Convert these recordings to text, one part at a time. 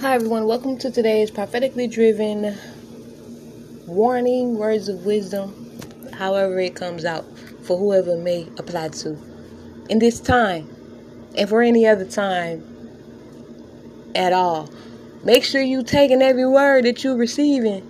Hi, everyone. Welcome to today's prophetically driven warning words of wisdom, however, it comes out for whoever may apply to. In this time, and for any other time at all, make sure you taking every word that you're receiving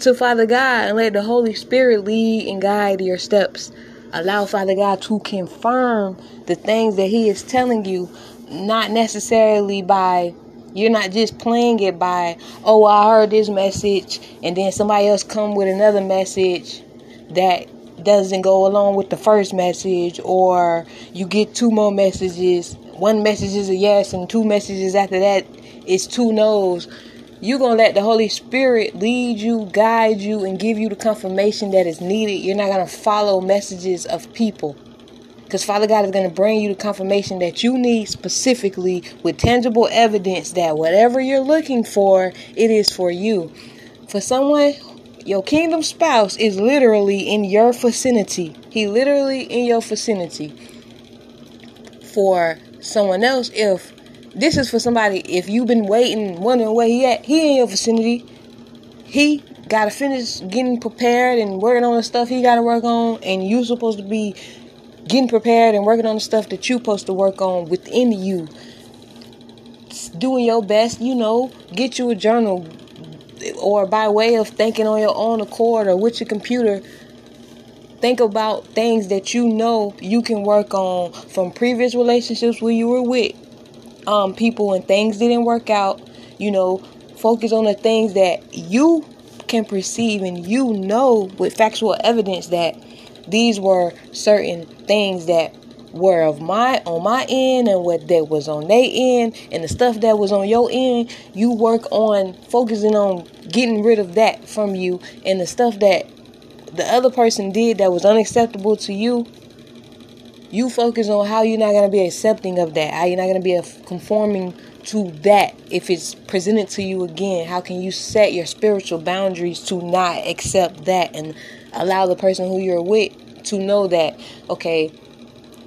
to Father God and let the Holy Spirit lead and guide your steps. Allow Father God to confirm the things that He is telling you, not necessarily by you're not just playing it by, oh, I heard this message, and then somebody else come with another message that doesn't go along with the first message, or you get two more messages. One message is a yes, and two messages after that is two no's. You're going to let the Holy Spirit lead you, guide you, and give you the confirmation that is needed. You're not going to follow messages of people. Because Father God is going to bring you the confirmation that you need specifically with tangible evidence that whatever you're looking for, it is for you. For someone, your kingdom spouse is literally in your vicinity. He literally in your vicinity. For someone else, if this is for somebody, if you've been waiting, wondering where he at, he in your vicinity. He gotta finish getting prepared and working on the stuff he gotta work on, and you supposed to be getting prepared and working on the stuff that you're supposed to work on within you. Doing your best, you know, get you a journal or by way of thinking on your own accord or with your computer. Think about things that you know you can work on from previous relationships where you were with um, people and things didn't work out. You know, focus on the things that you can perceive and you know with factual evidence that these were certain things that were of my on my end and what that was on their end and the stuff that was on your end. You work on focusing on getting rid of that from you and the stuff that the other person did that was unacceptable to you you focus on how you're not going to be accepting of that how you're not going to be conforming to that. If it's presented to you again how can you set your spiritual boundaries to not accept that and allow the person who you're with to know that okay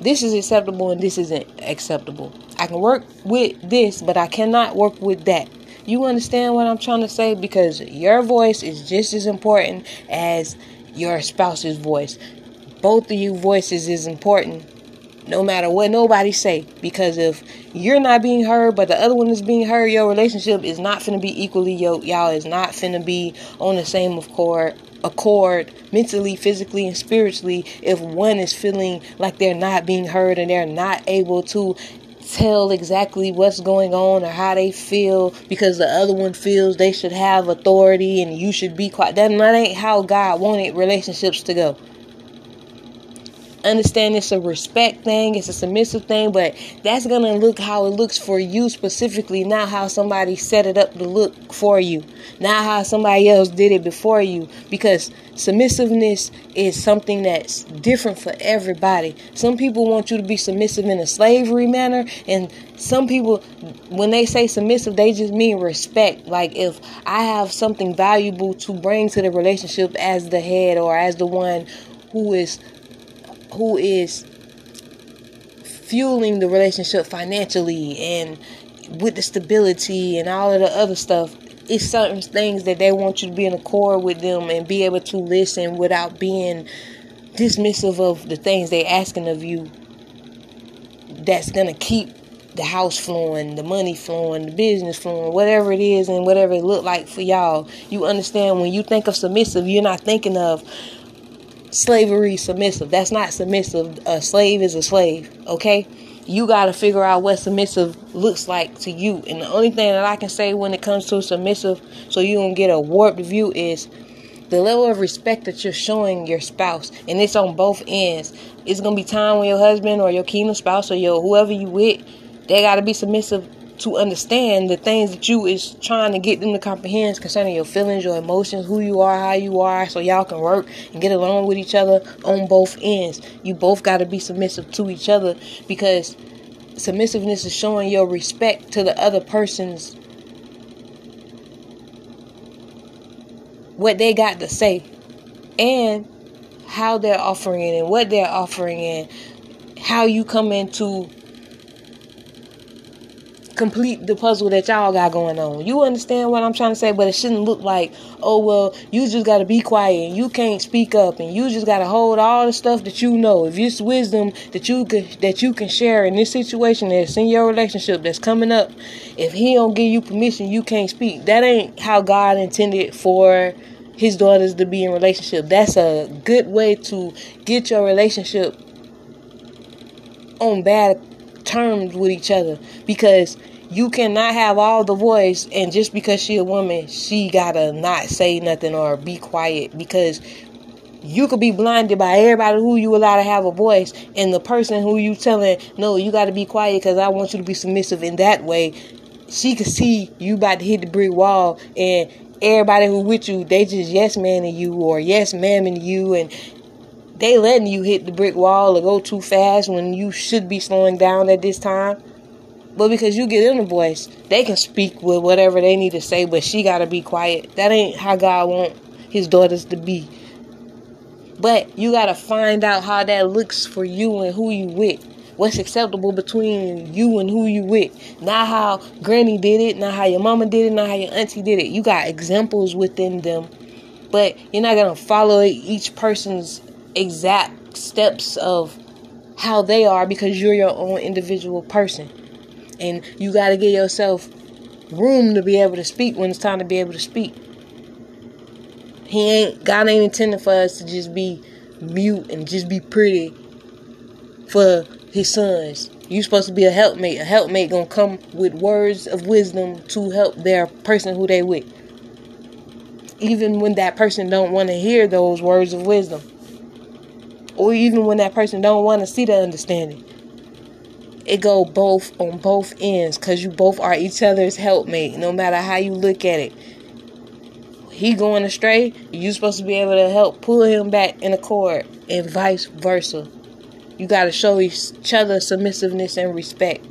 this is acceptable and this isn't acceptable. I can work with this but i cannot work with that. You understand what i'm trying to say? Because your voice is just as important as your spouse's voice. Both of you voices is important no matter what nobody say. Because if you're not being heard but the other one is being heard your relationship is not finna be equally yoked y'all is not finna be on the same accord accord mentally physically and spiritually if one is feeling like they're not being heard and they're not able to tell exactly what's going on or how they feel because the other one feels they should have authority and you should be quiet. That, that ain't how god wanted relationships to go understand it's a respect thing, it's a submissive thing, but that's gonna look how it looks for you specifically, not how somebody set it up to look for you, not how somebody else did it before you. Because submissiveness is something that's different for everybody. Some people want you to be submissive in a slavery manner, and some people, when they say submissive, they just mean respect. Like if I have something valuable to bring to the relationship as the head or as the one who is who is fueling the relationship financially and with the stability and all of the other stuff it's certain things that they want you to be in accord with them and be able to listen without being dismissive of the things they're asking of you that's gonna keep the house flowing, the money flowing, the business flowing, whatever it is and whatever it look like for y'all. You understand when you think of submissive, you're not thinking of slavery submissive. That's not submissive. A slave is a slave, okay? You got to figure out what submissive looks like to you. And the only thing that I can say when it comes to submissive, so you don't get a warped view, is the level of respect that you're showing your spouse. And it's on both ends. It's going to be time when your husband or your kingdom spouse or your whoever you with, they got to be submissive to understand the things that you is trying to get them to comprehend concerning your feelings, your emotions, who you are, how you are, so y'all can work and get along with each other on both ends. You both got to be submissive to each other because submissiveness is showing your respect to the other person's what they got to say and how they're offering it and what they're offering and how you come into complete the puzzle that y'all got going on. You understand what I'm trying to say? But it shouldn't look like, oh well, you just gotta be quiet and you can't speak up and you just gotta hold all the stuff that you know. If it's wisdom that you could that you can share in this situation that's in your relationship that's coming up, if he don't give you permission, you can't speak. That ain't how God intended for his daughters to be in relationship. That's a good way to get your relationship on bad terms with each other. Because you cannot have all the voice and just because she a woman she gotta not say nothing or be quiet. Because you could be blinded by everybody who you allow to have a voice and the person who you telling no you got to be quiet because i want you to be submissive in that way she could see you about to hit the brick wall and everybody who with you they just yes man in you or yes ma'am in you and they letting you hit the brick wall or go too fast when you should be slowing down at this time. But because you get in the voice, they can speak with whatever they need to say, but she gotta be quiet. That ain't how God want his daughters to be. But you gotta find out how that looks for you and who you with. What's acceptable between you and who you with. Not how granny did it, not how your mama did it, not how your auntie did it. You got examples within them. But you're not gonna follow each person's exact steps of how they are because you're your own individual person. And you got to give yourself room to be able to speak when it's time to be able to speak. He ain't God ain't intended for us to just be mute and just be pretty for his sons. You supposed to be a helpmate. A helpmate gonna come with words of wisdom to help their person who they with. Even when that person don't want to hear those words of wisdom or even when that person don't want to see the understanding. It go both on both ends because you both are each other's helpmate no matter how you look at it. He going astray you supposed to be able to help pull him back in the accord and vice versa. You got to show each other submissiveness and respect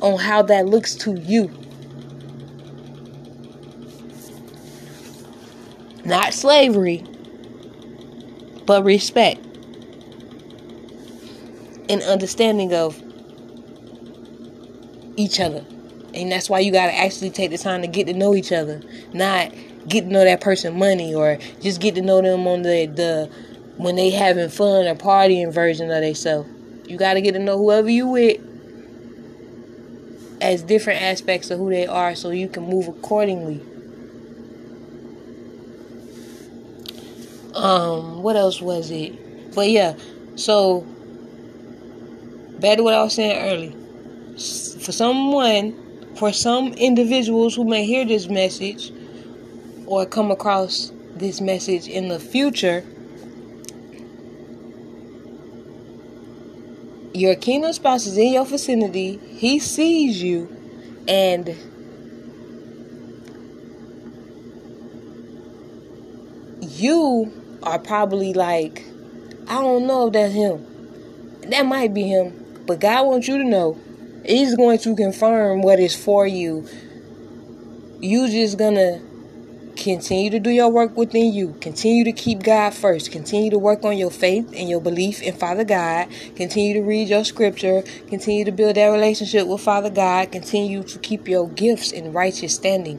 on how that looks to you. Not slavery but respect and understanding of each other. And that's why you got to actually take the time to get to know each other, not get to know that person money or just get to know them on the the when they having fun or partying version of themselves. You got to get to know whoever you with as different aspects of who they are so you can move accordingly. Um, what else was it? But yeah, so back to what I was saying earlier. For someone, for some individuals who may hear this message or come across this message in the future, your kingdom spouse is in your vicinity. He sees you, and you are probably like, I don't know if that's him. That might be him. But God wants you to know He's going to confirm what is for you. You just gonna continue to do your work within you. Continue to keep God first. Continue to work on your faith and your belief in Father God. Continue to read your scripture. Continue to build that relationship with Father God. Continue to keep your gifts in righteous standing.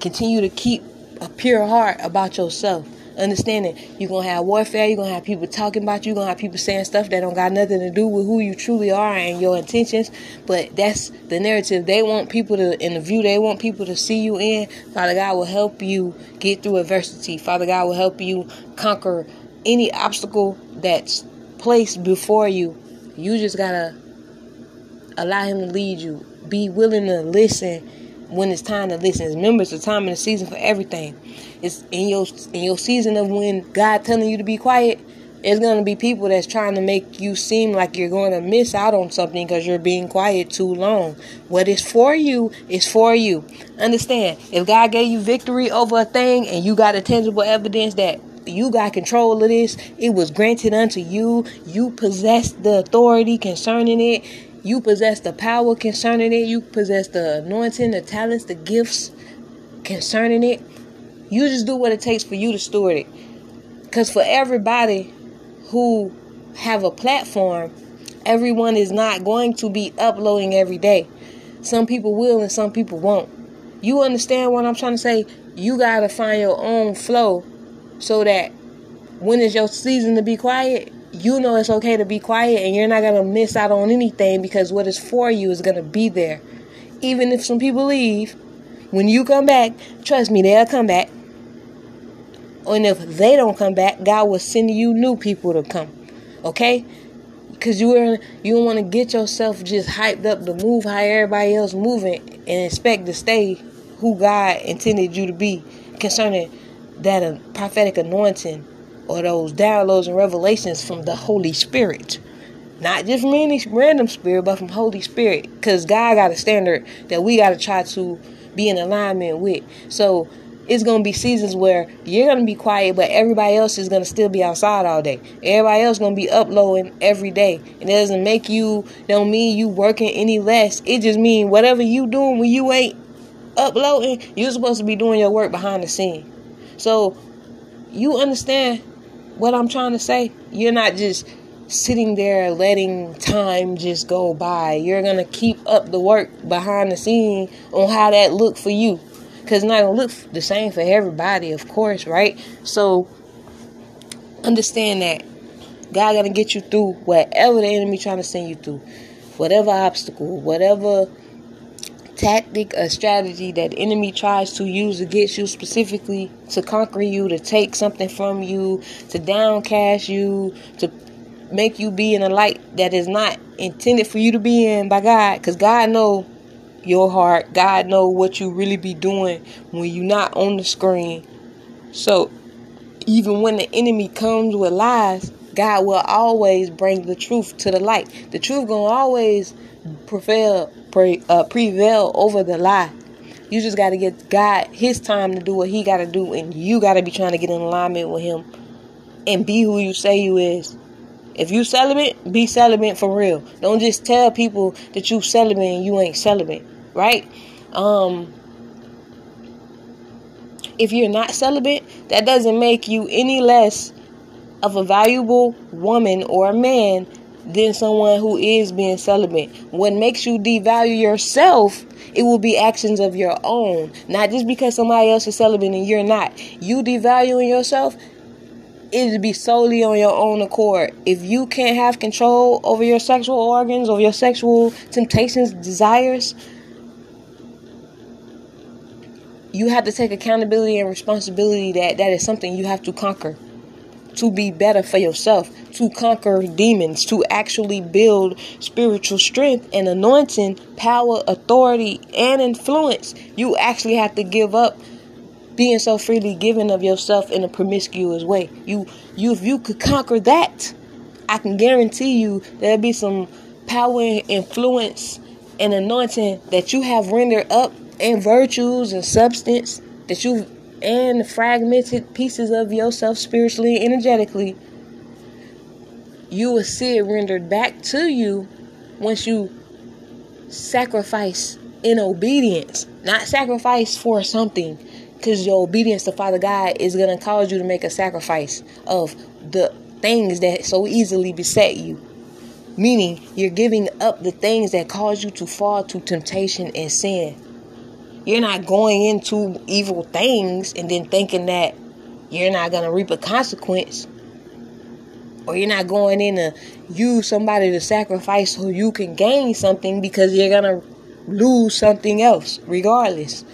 Continue to keep a pure heart about yourself understanding you're gonna have warfare, you're gonna have people talking about you, you're gonna have people saying stuff that don't got nothing to do with who you truly are and your intentions. But that's the narrative. They want people to in the view they want people to see you in. Father God will help you get through adversity. Father God will help you conquer any obstacle that's placed before you. You just gotta allow him to lead you. Be willing to listen when it's time to listen. Remember, it's a time and a season for everything. It's in your in your season of when God telling you to be quiet. It's gonna be people that's trying to make you seem like you're going to miss out on something because you're being quiet too long. What is for you is for you. Understand? If God gave you victory over a thing and you got a tangible evidence that you got control of this, it was granted unto you. You possess the authority concerning it you possess the power concerning it. You possess the anointing, the talents, the gifts concerning it. You just do what it takes for you to steward it. Because for everybody who have a platform, Everyone is not going to be uploading every day. Some people will and some people won't. You understand what I'm trying to say? You got to find your own flow so that when is your season to be quiet, you know it's okay to be quiet and you're not going to miss out on anything because what is for you is going to be there. Even if some people leave, when you come back, trust me, they'll come back. And if they don't come back, God will send you new people to come. Okay? Because you are you don't want to get yourself just hyped up to move how everybody else moving and expect to stay who God intended you to be concerning that uh, prophetic anointing or those downloads and revelations from the Holy Spirit. Not just from any random spirit, but from Holy Spirit. Because God got a standard that we got to try to be in alignment with. So it's gonna be seasons where you're gonna be quiet, but everybody else is gonna still be outside all day. Everybody else gonna be uploading every day. It doesn't make you don't mean you working any less. It just mean whatever you doing when you ain't uploading, you're supposed to be doing your work behind the scene. So you understand what I'm trying to say? You're not just sitting there letting time just go by. You're gonna keep up the work behind the scene on how that look for you because it's not gonna look the same for everybody, of course, right? So understand that God gonna get you through whatever the enemy trying to send you through, whatever obstacle, whatever tactic a strategy that enemy tries to use against you specifically to conquer you, to take something from you, to downcast you, to make you be in a light that is not intended for you to be in by God, because God know your heart. God know what you really be doing when you're not on the screen. So even when the enemy comes with lies, God will always bring the truth to the light. The truth gonna always prevail, pre, uh, prevail over the lie. You just got to get God His time to do what He got to do, and you got to be trying to get in alignment with Him and be who you say you is. If you celibate, be celibate for real. Don't just tell people that you celibate and you ain't celibate right? Um, if you're not celibate, that doesn't make you any less of a valuable woman or a man than someone who is being celibate. What makes you devalue yourself, it will be actions of your own. Not just because somebody else is celibate and you're not. You devaluing yourself, it'd be solely on your own accord. If you can't have control over your sexual organs, over your sexual temptations, desires, you have to take accountability and responsibility that that is something you have to conquer to be better for yourself, to conquer demons, to actually build spiritual strength and anointing, power, authority, and influence. You actually have to give up being so freely given of yourself in a promiscuous way. You you if you could conquer that, I can guarantee you there'll be some power, influence, and anointing that you have rendered up and virtues and substance that you and fragmented pieces of yourself spiritually energetically you will see it rendered back to you once you sacrifice in obedience. Not sacrifice for something because your obedience to father god is going to cause you to make a sacrifice of the things that so easily beset you. Meaning you're giving up the things that cause you to fall to temptation and sin you're not going into evil things and then thinking that you're not going to reap a consequence. Or you're not going in to use somebody to sacrifice so you can gain something because you're going to lose something else regardless.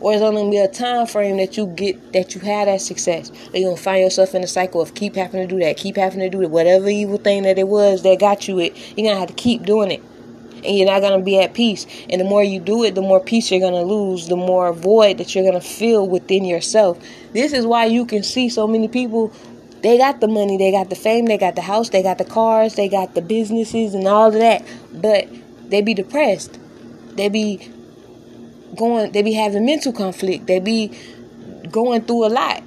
Or it's only gonna be a time frame that you get that you had that success. Or you're gonna find yourself in a cycle of keep having to do that, keep having to do it. Whatever evil thing that it was that got you it, you're gonna have to keep doing it and you're not going to be at peace. And the more you do it, the more peace you're going to lose, the more void that you're going to feel within yourself. This is why you can see so many people. They got the money, they got the fame, they got the house, they got the cars, they got the businesses and all of that. But they be depressed. They be going, they be having mental conflict. They be going through a lot.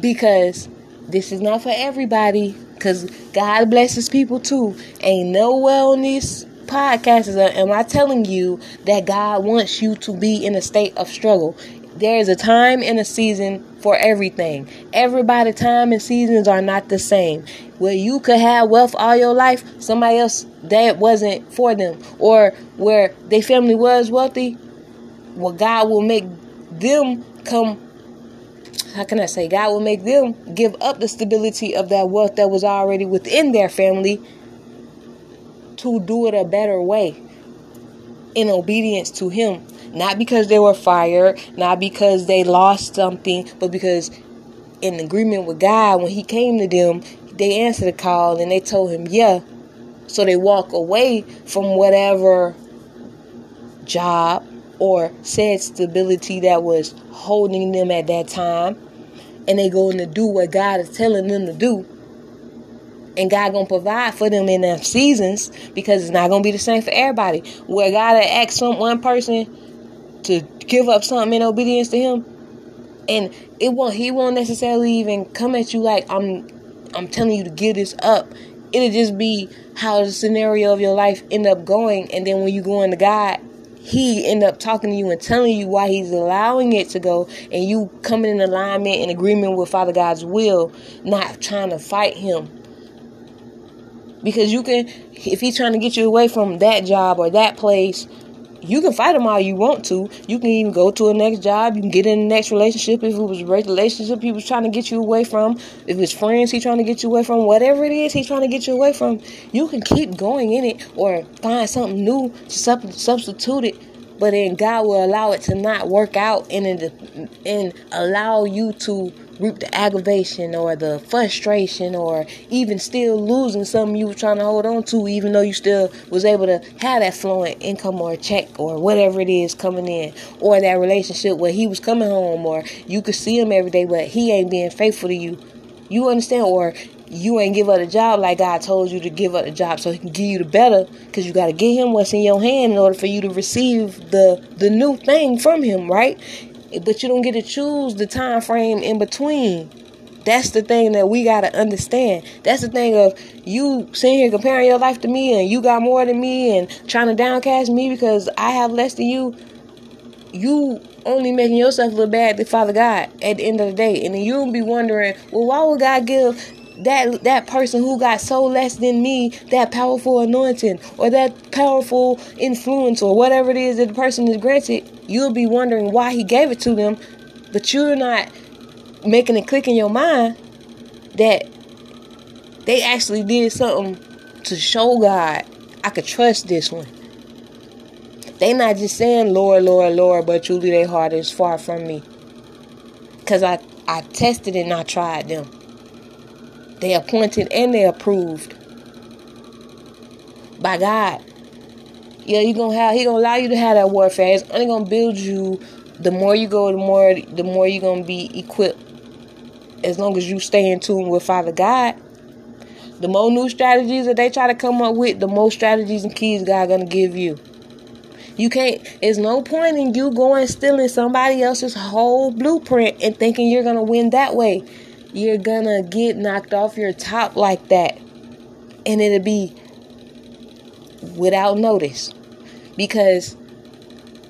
Because this is not for everybody. Because God blesses people too. Ain't nowhere on this podcast uh, am I telling you that God wants you to be in a state of struggle. There is a time and a season for everything. Everybody time and seasons are not the same. Where you could have wealth all your life, somebody else that wasn't for them. Or where their family was wealthy, well God will make them come how can I say God will make them give up the stability of that wealth that was already within their family to do it a better way in obedience to him not because they were fired, not because they lost something, but because in agreement with God, when He came to them, they answered the call and they told Him, Yeah. So they walk away from whatever job or said stability that was holding them at that time. And they going to do what God is telling them to do. And God gonna provide for them in their seasons because it's not gonna be the same for everybody. Where God asks some one person to give up something in obedience to him and it won't he won't necessarily even come at you like i'm i'm telling you to give this up it'll just be how the scenario of your life end up going and then when you go into god he end up talking to you and telling you why he's allowing it to go and you coming in alignment and agreement with father god's will not trying to fight him. Because you can if he's trying to get you away from that job or that place you can fight them all you want to. You can even go to a next job. You can get in the next relationship. If it was a relationship he was trying to get you away from, if it's friends he's trying to get you away from, whatever it is he's trying to get you away from, you can keep going in it or find something new to substitute it but then God will allow it to not work out and and allow you to reap the aggravation or the frustration or even still losing something you were trying to hold on to even though you still was able to have that flowing income or check or whatever it is coming in or that relationship where he was coming home or you could see him every day but he ain't being faithful to you. You understand? Or you ain't give up a job like God told you to give up the job so he can give you the better because you got to get him what's in your hand in order for you to receive the the new thing from him right but you don't get to choose the time frame in between. That's the thing that we got to understand. That's the thing of you sitting here comparing your life to me and you got more than me and trying to downcast me because i have less than you. You only making yourself look bad to Father God at the end of the day. And then you'll be wondering, well, why would God give that that person who got so less than me that powerful anointing or that powerful influence or whatever it is that the person is granted you'll be wondering why he gave it to them but you're not making it click in your mind that they actually did something to show god i could trust this one. They not just saying lord lord lord but truly their heart is far from me. Because i i tested and i tried them. They appointed and they approved by God. Yeah, you gonna have he gonna allow you to have that warfare. It's only gonna build you. The more you go, the more the more you're gonna be equipped. As long as you stay in tune with Father God. The more new strategies that they try to come up with, the more strategies and keys God gonna give you. You can't. There's no point in you going stealing somebody else's whole blueprint and thinking you're gonna win that way you're gonna get knocked off your top like that. And it'll be without notice. Because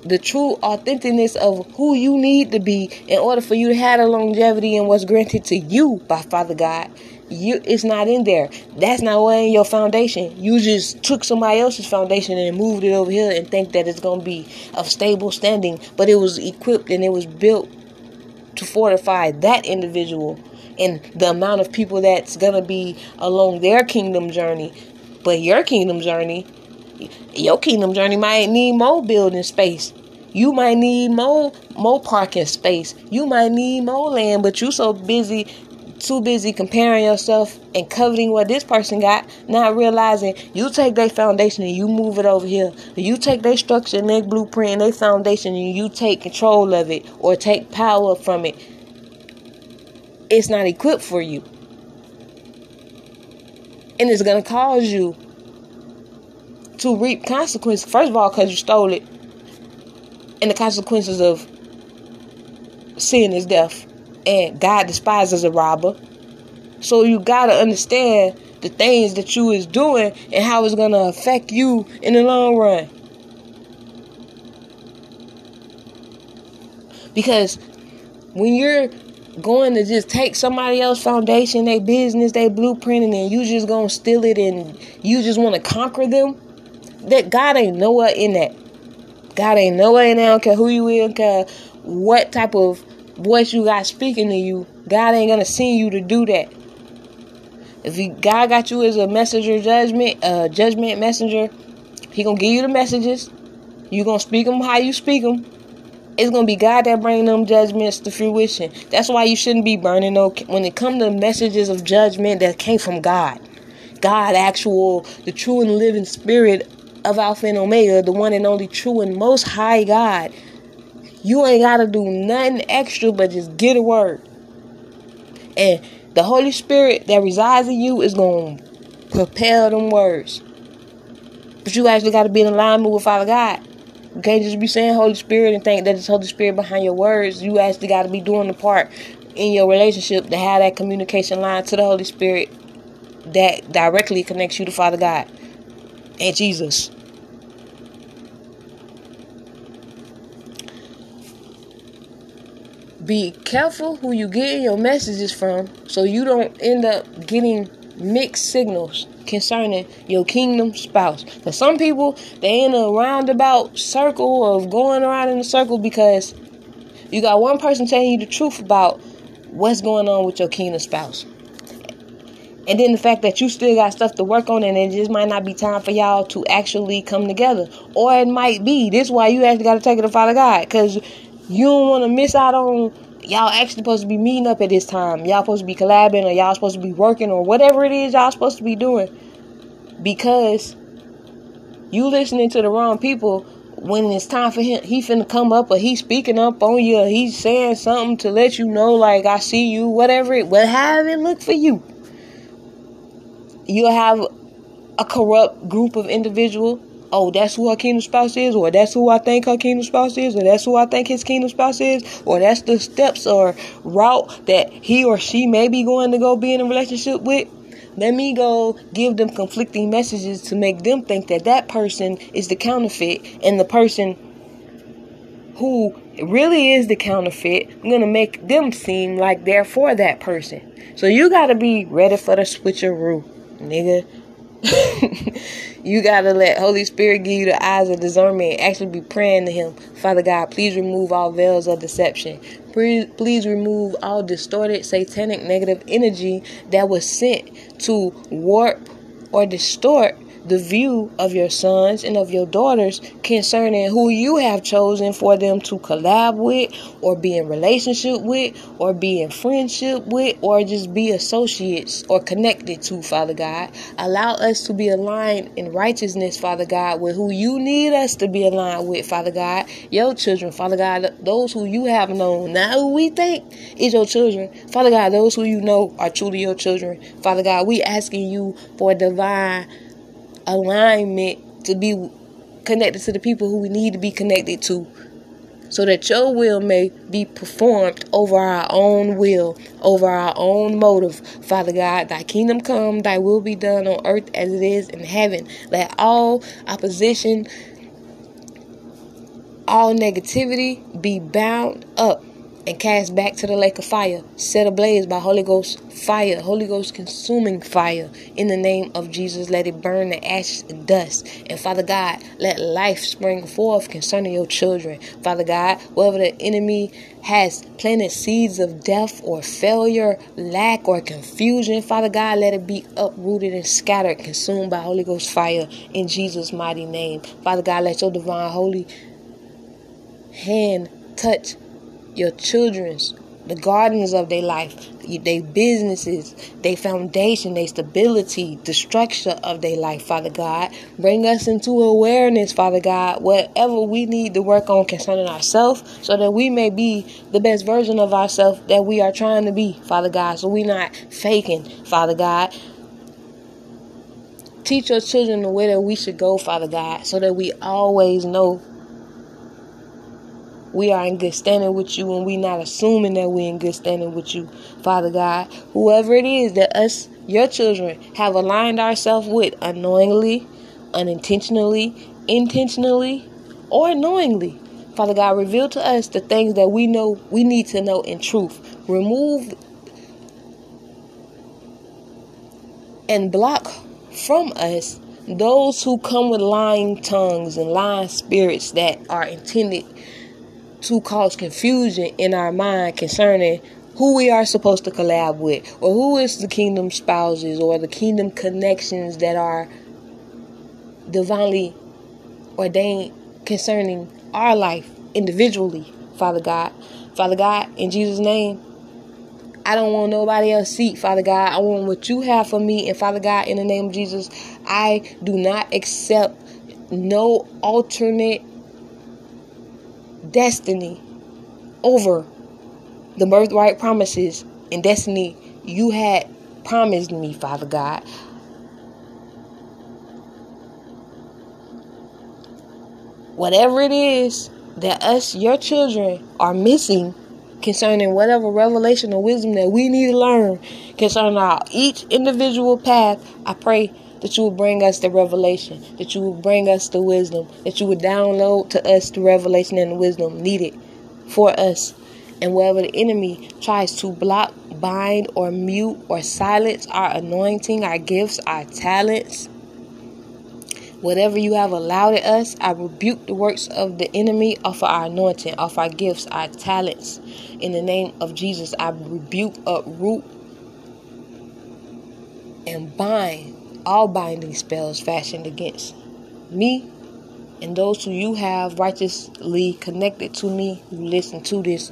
the true authenticness of who you need to be in order for you to have the longevity and what's granted to you by Father God, you it's not in there. That's not what in your foundation. You just took somebody else's foundation and moved it over here and think that it's gonna be of stable standing, but it was equipped and it was built to fortify that individual and the amount of people that's going to be along their kingdom journey. But your kingdom journey, your kingdom journey might need more building space. You might need more more parking space. You might need more land, but you so busy too busy comparing yourself and coveting what this person got, not realizing you take their foundation and you move it over here. You take their structure and their blueprint and their foundation and you take control of it or take power from it it's not equipped for you. And it's going to cause you to reap consequences. First of all, because you stole it. And the consequences of sin is death. And God despises a robber. So you got to understand the things that you is doing and how it's to affect you in the long run. Because when you're going to just take somebody else's foundation, their business, their blueprint, and then you just gonna steal it and you just want to conquer them, that God ain't nowhere in that. God ain't nowhere in that. I don't care who you is, care what type of voice you got speaking to you. God ain't gonna send you to do that. If he, God got you as a messenger judgment, uh, judgment messenger, He gonna give you the messages. You gonna speak them how you speak them. It's gonna be God that bring them judgments to fruition. That's why you shouldn't be burning no. When it come to messages of judgment that came from God, God, actual, the true and living Spirit of Alpha and Omega, the one and only true and most high God. You ain't gotta do nothing extra but just get a word. And the Holy Spirit that resides in you is going to propel them words. But you actually got to be in alignment with Father God. You can't just be saying Holy Spirit and think that it's Holy Spirit behind your words. You actually got to be doing the part in your relationship to have that communication line to the Holy Spirit that directly connects you to Father God and Jesus. be careful who you get your messages from so you don't end up getting mixed signals concerning your kingdom spouse. Because some people, they in a roundabout circle of going around in a circle because you got one person telling you the truth about what's going on with your kingdom spouse. And then the fact that you still got stuff to work on and it just might not be time for y'all to actually come together. Or it might be. This why you actually got to take it to Father God. Because you don't want to miss out on y'all actually supposed to be meeting up at this time. Y'all supposed to be collabing or y'all supposed to be working or whatever it is y'all supposed to be doing. Because you listening to the wrong people when it's time for him he finna come up or he's speaking up on you he's saying something to let you know like I see you, whatever it have it look for you. You'll have a corrupt group of individual oh, that's who her kingdom spouse is, or that's who I think her kingdom spouse is, or that's who I think his kingdom spouse is, or that's the steps or route that he or she may be going to go be in a relationship with. Let me go give them conflicting messages to make them think that that person is the counterfeit and the person who really is the counterfeit, I'm going to make them seem like they're for that person. So you got to be ready for the switcheroo, nigga. you gotta let Holy Spirit give you the eyes of discernment. Actually, be praying to Him, Father God. Please remove all veils of deception. Please, please remove all distorted, satanic, negative energy that was sent to warp or distort the view of your sons and of your daughters concerning who you have chosen for them to collab with or be in relationship with or be in friendship with or just be associates or connected to father god. Allow us to be aligned in righteousness father god with who you need us to be aligned with father god. Your children father god those who you have known. Not who we think is your children. Father god those who you know are truly your children. Father god we asking you for divine alignment to be connected to the people who we need to be connected to so that your will may be performed over our own will, over our own motive. Father God, thy kingdom come, thy will be done on earth as it is in heaven. Let all opposition, all negativity be bound up and cast back to the lake of fire, set ablaze by Holy Ghost fire, Holy Ghost consuming fire. In the name of Jesus, let it burn the ash and dust. And Father God, let life spring forth concerning your children. Father God, wherever the enemy has planted seeds of death or failure, lack or confusion, Father God, let it be uprooted and scattered, consumed by Holy Ghost fire in Jesus' mighty name. Father God, let your divine holy hand touch your children's, the gardens of their life, their businesses, their foundation, their stability, the structure of their life, Father God. Bring us into awareness, Father God, whatever we need to work on concerning ourselves, so that we may be the best version of ourselves that we are trying to be, Father God. So we're not faking, Father God. Teach your children the way that we should go, Father God, so that we always know we are in good standing with you and we not assuming that we're in good standing with you, Father God. Whoever it is that us, your children, have aligned ourselves with unknowingly, unintentionally, intentionally, or knowingly. Father God, reveal to us the things that we know we need to know in truth. Remove and block from us those who come with lying tongues and lying spirits that are intended to cause confusion in our mind concerning who we are supposed to collab with or who is the kingdom spouses or the kingdom connections that are divinely ordained concerning our life individually, Father God. Father God, in Jesus' name, I don't want nobody else seat, Father God. I want what you have for me. And Father God, in the name of Jesus, I do not accept no alternate destiny over the birthright promises and destiny you had promised me, Father God. Whatever it is that us, your children, are missing concerning whatever revelation or wisdom that we need to learn concerning our each individual path, I pray that you will bring us the revelation, that you will bring us the wisdom, that you would download to us the revelation and the wisdom needed for us. And wherever the enemy tries to block, bind, or mute or silence our anointing, our gifts, our talents, Whatever you have allowed it us, I rebuke the works of the enemy off of our anointing, off our gifts, our talents. In the name of Jesus, I rebuke, uproot, and bind all binding spells fashioned against me and those who you have righteously connected to me who listen to this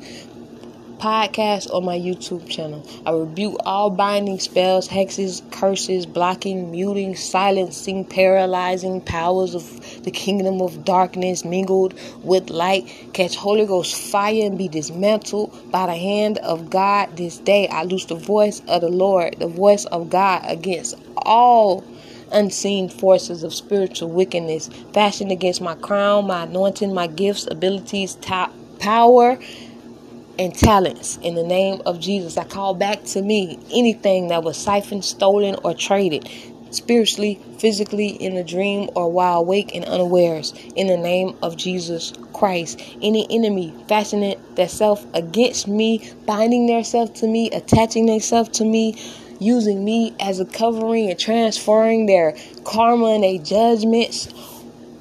podcast or my YouTube channel. I rebuke all binding spells, hexes, curses, blocking, muting, silencing, paralyzing powers of the kingdom of darkness mingled with light. Catch Holy Ghost fire and be dismantled by the hand of God this day. I loose the voice of the Lord, the voice of God against all unseen forces of spiritual wickedness fashioned against my crown, my anointing, my gifts, abilities, top, power, and talents in the name of Jesus. I call back to me anything that was siphoned, stolen, or traded spiritually, physically, in a dream, or while awake and unawares in the name of Jesus Christ. Any enemy fashioning themselves against me, binding themselves to me, attaching themselves to me, using me as a covering and transferring their karma and their judgments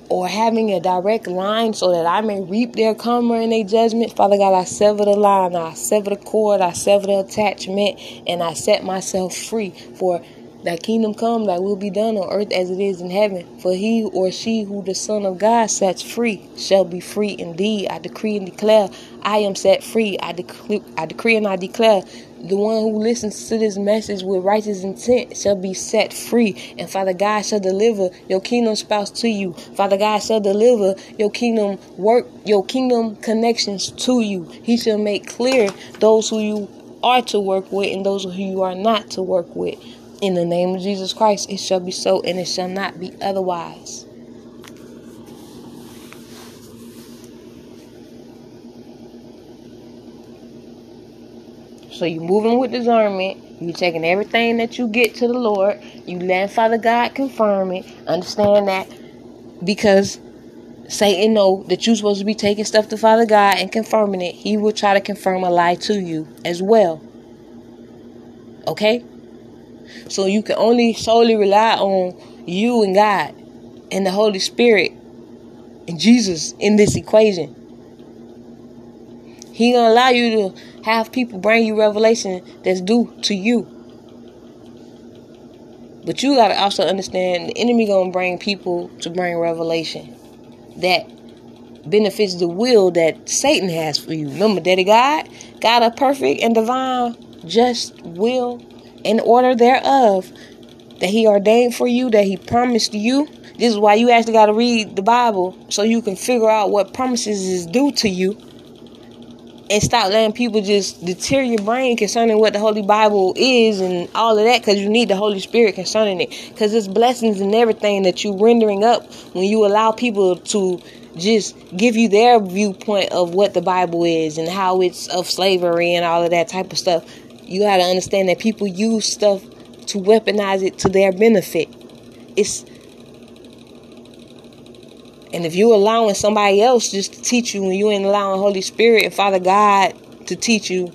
or having a direct line so that I may reap their karma and their judgment. Father God, I sever the line, I sever the cord, I sever the attachment, and I set myself free for that kingdom come, that will be done on earth as it is in heaven. For he or she who the Son of God sets free shall be free indeed. I decree and declare, I am set free. I decree, I decree and I declare the one who listens to this message with righteous intent shall be set free. And Father God shall deliver your kingdom spouse to you. Father God shall deliver your kingdom work, your kingdom connections to you. He shall make clear those who you are to work with and those who you are not to work with. In the name of Jesus Christ, it shall be so and it shall not be otherwise. So you're moving with discernment. You're taking everything that you get to the Lord. You let Father God confirm it. Understand that because Satan know that you're supposed to be taking stuff to Father God and confirming it. He will try to confirm a lie to you as well. Okay? So you can only solely rely on you and God and the Holy Spirit and Jesus in this equation. He gonna allow you to have people bring you revelation that's due to you. But you gotta also understand the enemy gonna bring people to bring revelation that benefits the will that Satan has for you. Remember, Daddy God got a perfect and divine just will in order thereof that he ordained for you, that he promised you. This is why you actually got to read the Bible so you can figure out what promises is due to you and stop letting people just deter your brain concerning what the Holy Bible is and all of that because you need the Holy Spirit concerning it. Because it's blessings and everything that you rendering up when you allow people to just give you their viewpoint of what the Bible is and how it's of slavery and all of that type of stuff. You got to understand that people use stuff to weaponize it to their benefit. It's And if you're allowing somebody else just to teach you and you ain't allowing Holy Spirit and Father God to teach you,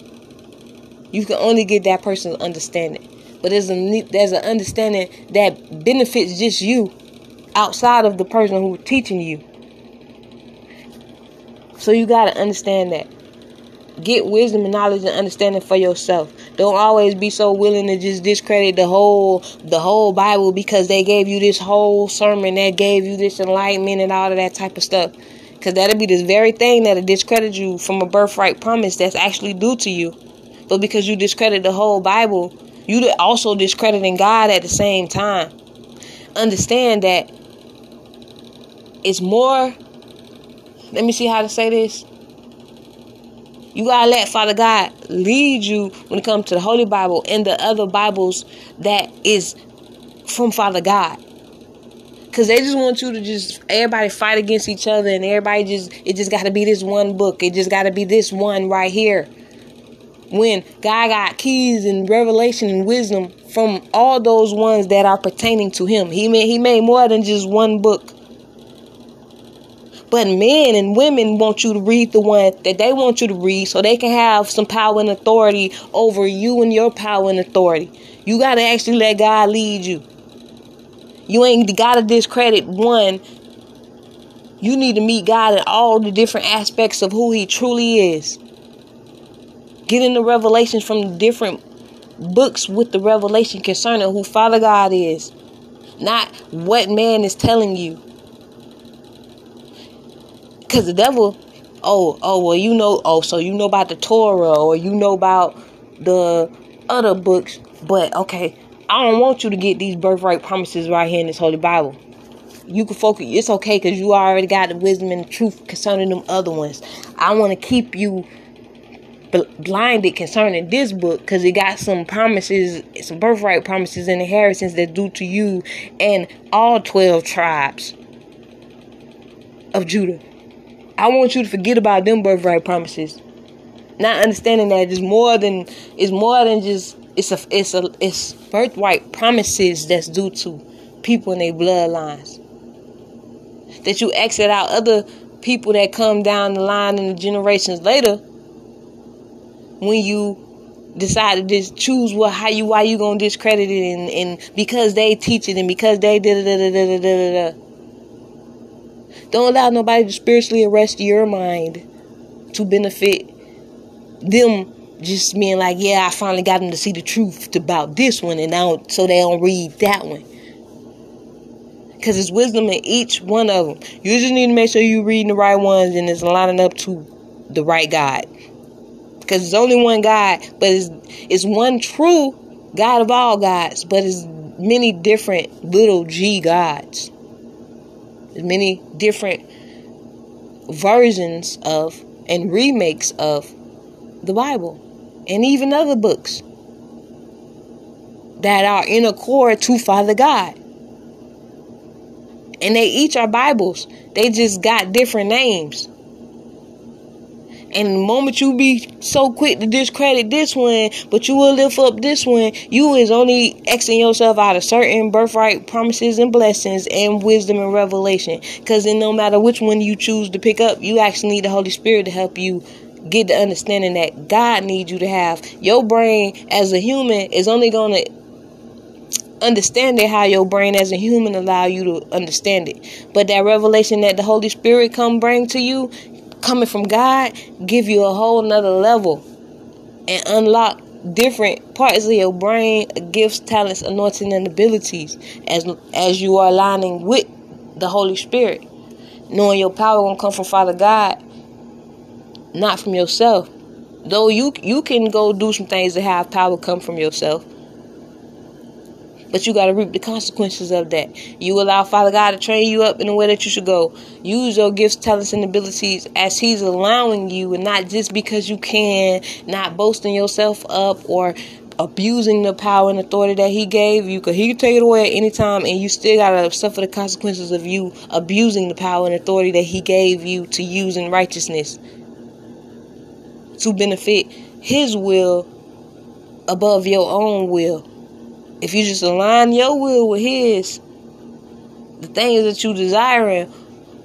you can only get that person's understanding. But there's a there's an understanding that benefits just you outside of the person who's teaching you. So you gotta understand that. Get wisdom and knowledge and understanding for yourself. Don't always be so willing to just discredit the whole the whole Bible because they gave you this whole sermon that gave you this enlightenment and all of that type of stuff. Cause that'll be this very thing that'll discredit you from a birthright promise that's actually due to you. But because you discredit the whole Bible, you also discrediting God at the same time. Understand that it's more. Let me see how to say this. You gotta let Father God lead you when it comes to the Holy Bible and the other Bibles that is from Father God. Cause they just want you to just everybody fight against each other and everybody just it just gotta be this one book. It just gotta be this one right here. When God got keys and revelation and wisdom from all those ones that are pertaining to him. He made he made more than just one book. But men and women want you to read the one that they want you to read so they can have some power and authority over you and your power and authority. You got to actually let God lead you. You ain't got to discredit one. You need to meet God in all the different aspects of who He truly is. Getting the revelations from the different books with the revelation concerning who Father God is, not what man is telling you. Because the devil, oh, oh, well, you know, oh, so you know about the Torah or you know about the other books, but okay, I don't want you to get these birthright promises right here in this Holy Bible. You can focus, it's okay because you already got the wisdom and the truth concerning them other ones. I want to keep you blinded concerning this book because it got some promises, some birthright promises and inheritance that due to you and all 12 tribes of Judah. I want you to forget about them birthright promises. Not understanding that it's more than it's more than just it's a it's a it's birthright promises that's due to people in their bloodlines. That you exit out other people that come down the line in the generations later when you decide to just choose what how you why you gonna discredit it and, and because they teach it and because they did da da da da da da don't allow nobody to spiritually arrest your mind to benefit them just being like, yeah, I finally got them to see the truth about this one, and now so they don't read that one. Because there's wisdom in each one of them. You just need to make sure you're reading the right ones and it's lining up to the right God. Because it's only one God, but it's, it's one true God of all gods, but it's many different little G gods many different versions of and remakes of the Bible and even other books that are in accord to Father God. And they each are Bibles. They just got different names. And the moment you be so quick to discredit this one, but you will lift up this one, you is only Xing yourself out of certain birthright promises and blessings and wisdom and revelation. Because then no matter which one you choose to pick up, you actually need the Holy Spirit to help you get the understanding that God needs you to have. Your brain as a human is only going to understand it how your brain as a human allow you to understand it but that revelation that the holy spirit come bring to you coming from God give you a whole nother level and unlock different parts of your brain, gifts, talents, anointing, and abilities as as you are aligning with the Holy Spirit. Knowing your power gonna come from Father God, not from yourself. Though you you can go do some things to have power come from yourself. But you got to reap the consequences of that. You allow Father God to train you up in the way that you should go. Use your gifts, talents, and abilities as He's allowing you, and not just because you can, not boasting yourself up or abusing the power and authority that He gave you. Because He can take it away at any time, and you still got to suffer the consequences of you abusing the power and authority that He gave you to use in righteousness to benefit His will above your own will. If you just align your will with His, the things that you desiring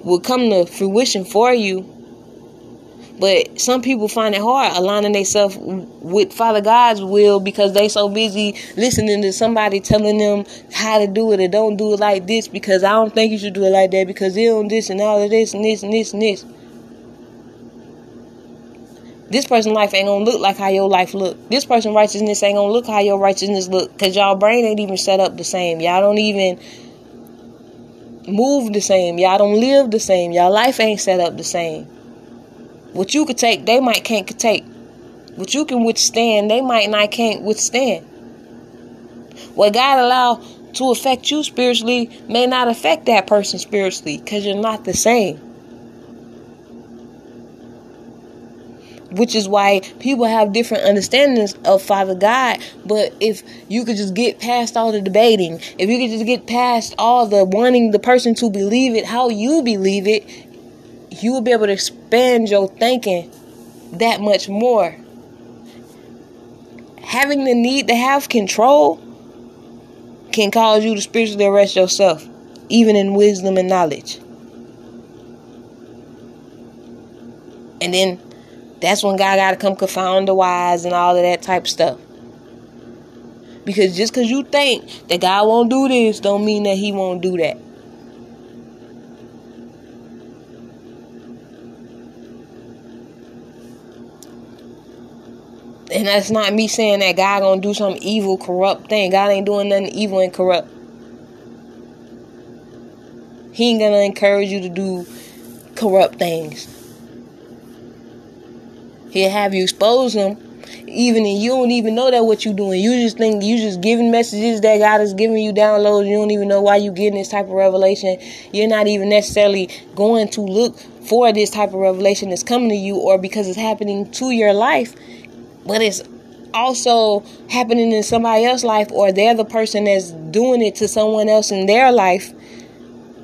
will come to fruition for you. But some people find it hard aligning themselves with Father God's will because they so busy listening to somebody telling them how to do it or don't do it like this because I don't think you should do it like that because they on this and all of this and this and this and this. This person life ain't gonna look like how your life look. This person's righteousness ain't gonna look how your righteousness look. Cause y'all brain ain't even set up the same. Y'all don't even move the same. Y'all don't live the same. Y'all life ain't set up the same. What you could take, they might can't take. What you can withstand, they might not can't withstand. What God allow to affect you spiritually may not affect that person spiritually because you're not the same. Which is why people have different understandings of Father God. But if you could just get past all the debating, if you could just get past all the wanting the person to believe it how you believe it, you will be able to expand your thinking that much more. Having the need to have control can cause you to spiritually arrest yourself, even in wisdom and knowledge. And then that's when God got to come confound the wise and all of that type of stuff. Because just because you think that God won't do this, don't mean that He won't do that. And that's not me saying that God gonna do some evil, corrupt thing. God ain't doing nothing evil and corrupt. He ain't gonna encourage you to do corrupt things. He'll have you expose them, even and you don't even know that what you're doing. You just think you just giving messages that God is giving you downloads. You don't even know why you getting this type of revelation. You're not even necessarily going to look for this type of revelation that's coming to you or because it's happening to your life, but it's also happening in somebody else's life or they're the person that's doing it to someone else in their life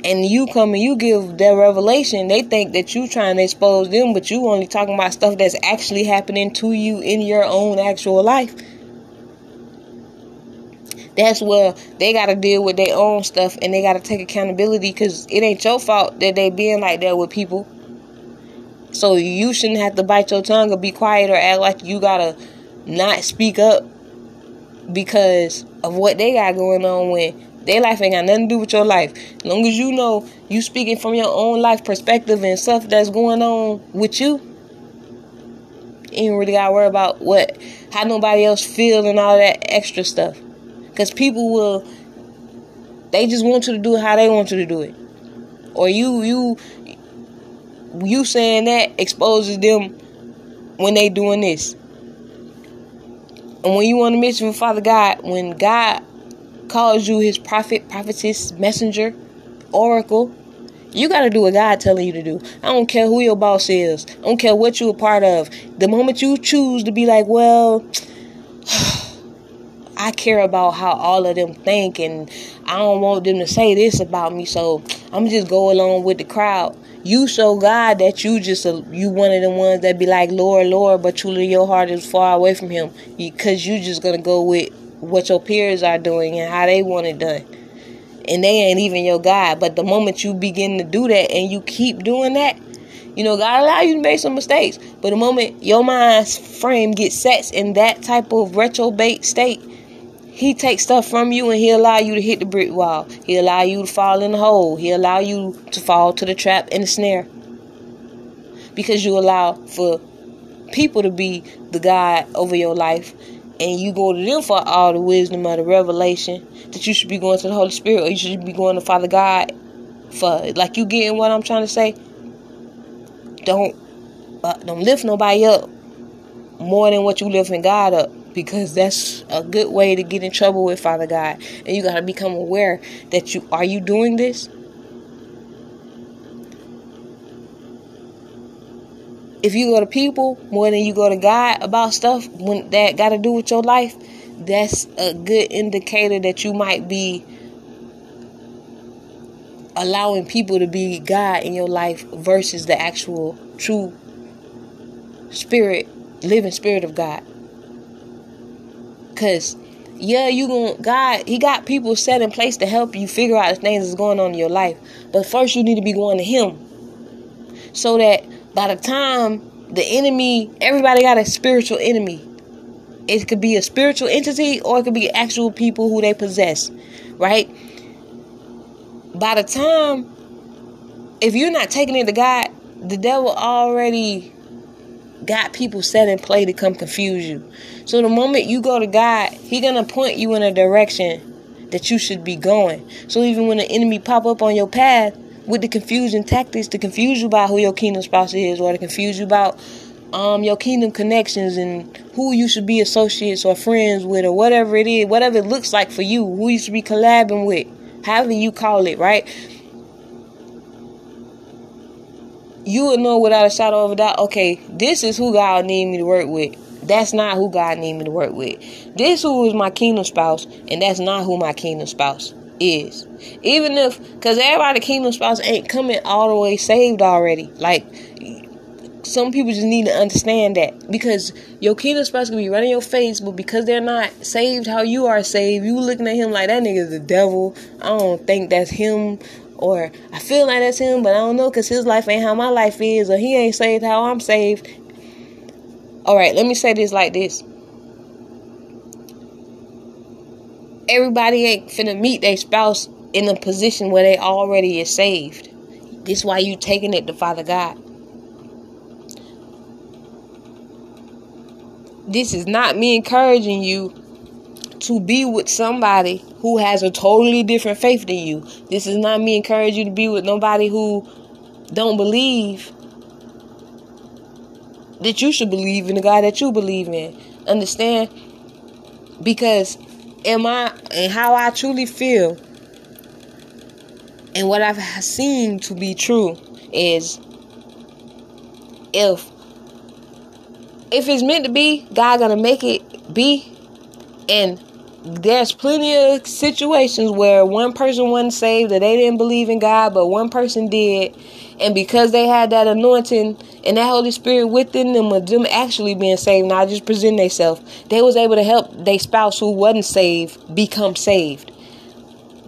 and you come and you give their revelation, they think that you trying to expose them, but you only talking about stuff that's actually happening to you in your own actual life. That's where they got to deal with their own stuff and they got to take accountability because it ain't your fault that they being like that with people. So you shouldn't have to bite your tongue or be quiet or act like you gotta not speak up because of what they got going on when their life ain't got nothing to do with your life. As long as you know you speaking from your own life perspective and stuff that's going on with you, you ain't really gotta worry about what how nobody else feel and all that extra stuff. Cause people will they just want you to do it how they want you to do it. Or you you you saying that exposes them when they doing this. And when you want to mission Father God, when God calls you his prophet, prophetess, messenger, oracle. You got to do what God telling you to do. I don't care who your boss is. I don't care what you are a part of. The moment you choose to be like, well, I care about how all of them think and I don't want them to say this about me, so I'm just go along with the crowd. You show God that you just a, you one of the ones that be like Lord, Lord, but truly your heart is far away from Him because you just gonna go with what your peers are doing and how they want it done. And they ain't even your God. But the moment you begin to do that and you keep doing that, you know, God allow you to make some mistakes. But the moment your mind's frame gets set in that type of reprobate state, he takes stuff from you and he allow you to hit the brick wall. He allow you to fall in the hole. He allow you to fall to the trap and the snare. Because you allow for people to be the God over your life and you go to them for all the wisdom of the revelation that you should be going to the Holy Spirit or you should be going to Father God for like you getting what I'm trying to say. Don't uh, don't lift nobody up more than what you lifting God up because that's a good way to get in trouble with Father God. And you got to become aware that you are you doing this? If you go to people more than you go to God about stuff when that got to do with your life, that's a good indicator that you might be allowing people to be God in your life versus the actual true spirit, living spirit of God. Cause yeah, you going God, He got people set in place to help you figure out the things that's going on in your life. But first you need to be going to Him so that by the time the enemy, everybody got a spiritual enemy. It could be a spiritual entity or it could be actual people who they possess, right? By the time, if you're not taking it to God, the devil already got people set in play to come confuse you. So the moment you go to God, He gonna point you in a direction that you should be going. So even when the enemy pop up on your path with the confusion tactics to confuse you about who your kingdom spouse is, or to confuse you about um your kingdom connections and who you should be associates or friends with, or whatever it is, whatever it looks like for you, who you should be collabing with, however you call it, right? you would know without a shadow of a doubt, okay, this is who God need me to work with. That's not who God need me to work with. This who is my kingdom spouse, and that's not who my kingdom spouse is. Even if, because everybody kingdom spouse ain't coming all the way saved already. Like, some people just need to understand that because your kingdom spouse can be running your face, but because they're not saved how you are saved, you looking at him like that nigga's the devil. I don't think that's him or I feel like that's him, but I don't know because his life ain't how my life is, or he ain't saved how I'm saved. All right, let me say this like this. Everybody ain't finna meet their spouse in a position where they already is saved. This why you taking it to Father God. This is not me encouraging you to be with somebody who has a totally different faith than you. This is not me encouraging you to be with nobody who don't believe that you should believe in the God that you believe in. Understand? Because am I and how I truly feel. And what I've seen to be true is if if it's meant to be, God gonna make it be. And there's plenty of situations where one person wasn't saved that they didn't believe in God, but one person did, and because they had that anointing and that Holy Spirit within them of them actually being saved, not just present themselves, they was able to help their spouse who wasn't saved become saved.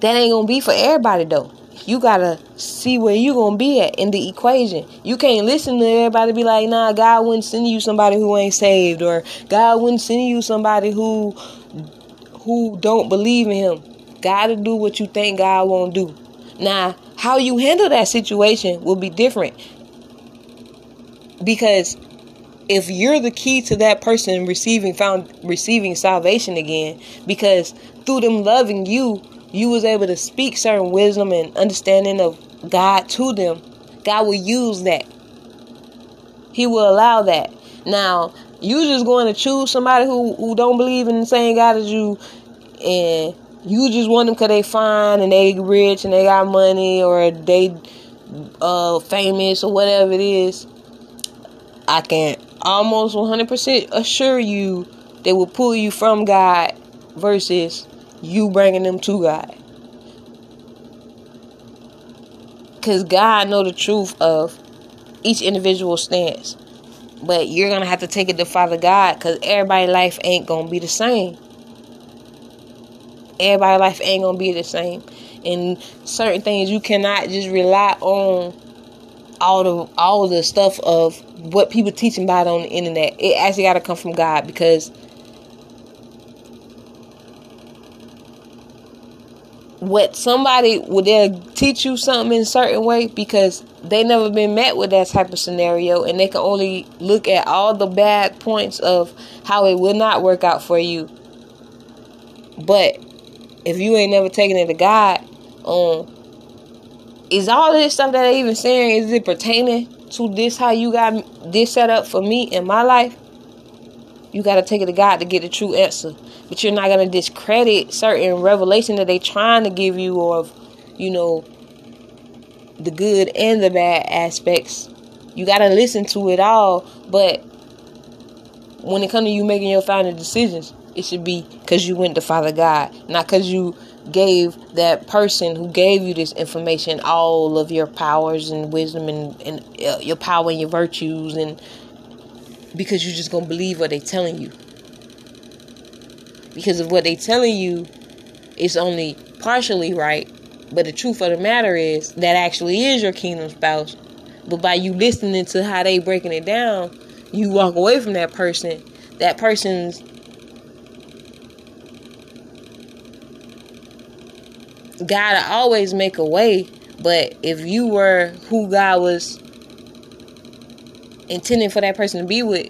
That ain't gonna be for everybody though. You gotta see where you gonna be at in the equation. You can't listen to everybody be like, nah, God wouldn't send you somebody who ain't saved, or God wouldn't send you somebody who who don't believe in him. Gotta do what you think God won't do. Now, how you handle that situation will be different. Because if you're the key to that person receiving found receiving salvation again, because through them loving you, you was able to speak certain wisdom and understanding of God to them, God will use that. He will allow that. Now, you just going to choose somebody who, who don't believe in the same God as you, and you just want them because they fine and they rich and they got money or they uh famous or whatever it is. I can almost 100% assure you they will pull you from God versus you bringing them to God. Cause God know the truth of each individual stance. But you're gonna have to take it to Father God because everybody's life ain't gonna be the same. Everybody's life ain't gonna be the same. And certain things you cannot just rely on all the all the stuff of what people teaching about on the internet. It actually gotta come from God because what somebody would they teach you something in a certain way because they never been met with that type of scenario and they can only look at all the bad points of how it will not work out for you but if you ain't never taken it to god um is all this stuff that they even saying is it pertaining to this how you got this set up for me in my life? You got to take it to god to get the true answer. But you're not to discredit certain revelation that they trying to give you of you know the good and the bad aspects. You got to listen to it all but when it comes to you making your final decisions it should be because you went to father god not because you gave that person who gave you this information all of your powers and wisdom and, and uh, your power and your virtues and because you're just gonna believe what they're telling you because of what they're telling you is only partially right. But the truth of the matter is that actually is your kingdom spouse. But by you listening to how they breaking it down, you walk away from that person. That person's God always make a way, but if you were who God was intending for that person to be with,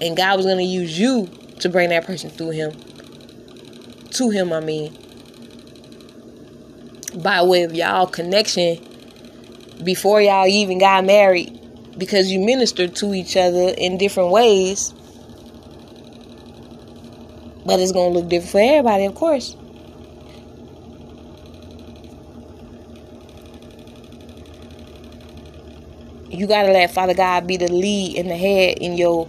and God was going to use you to bring that person through him, to him, I mean, by way of y'all connection before y'all even got married, because you ministered to each other in different ways. But it's going to look different for everybody, of course. You gotta let Father God be the lead and the head in your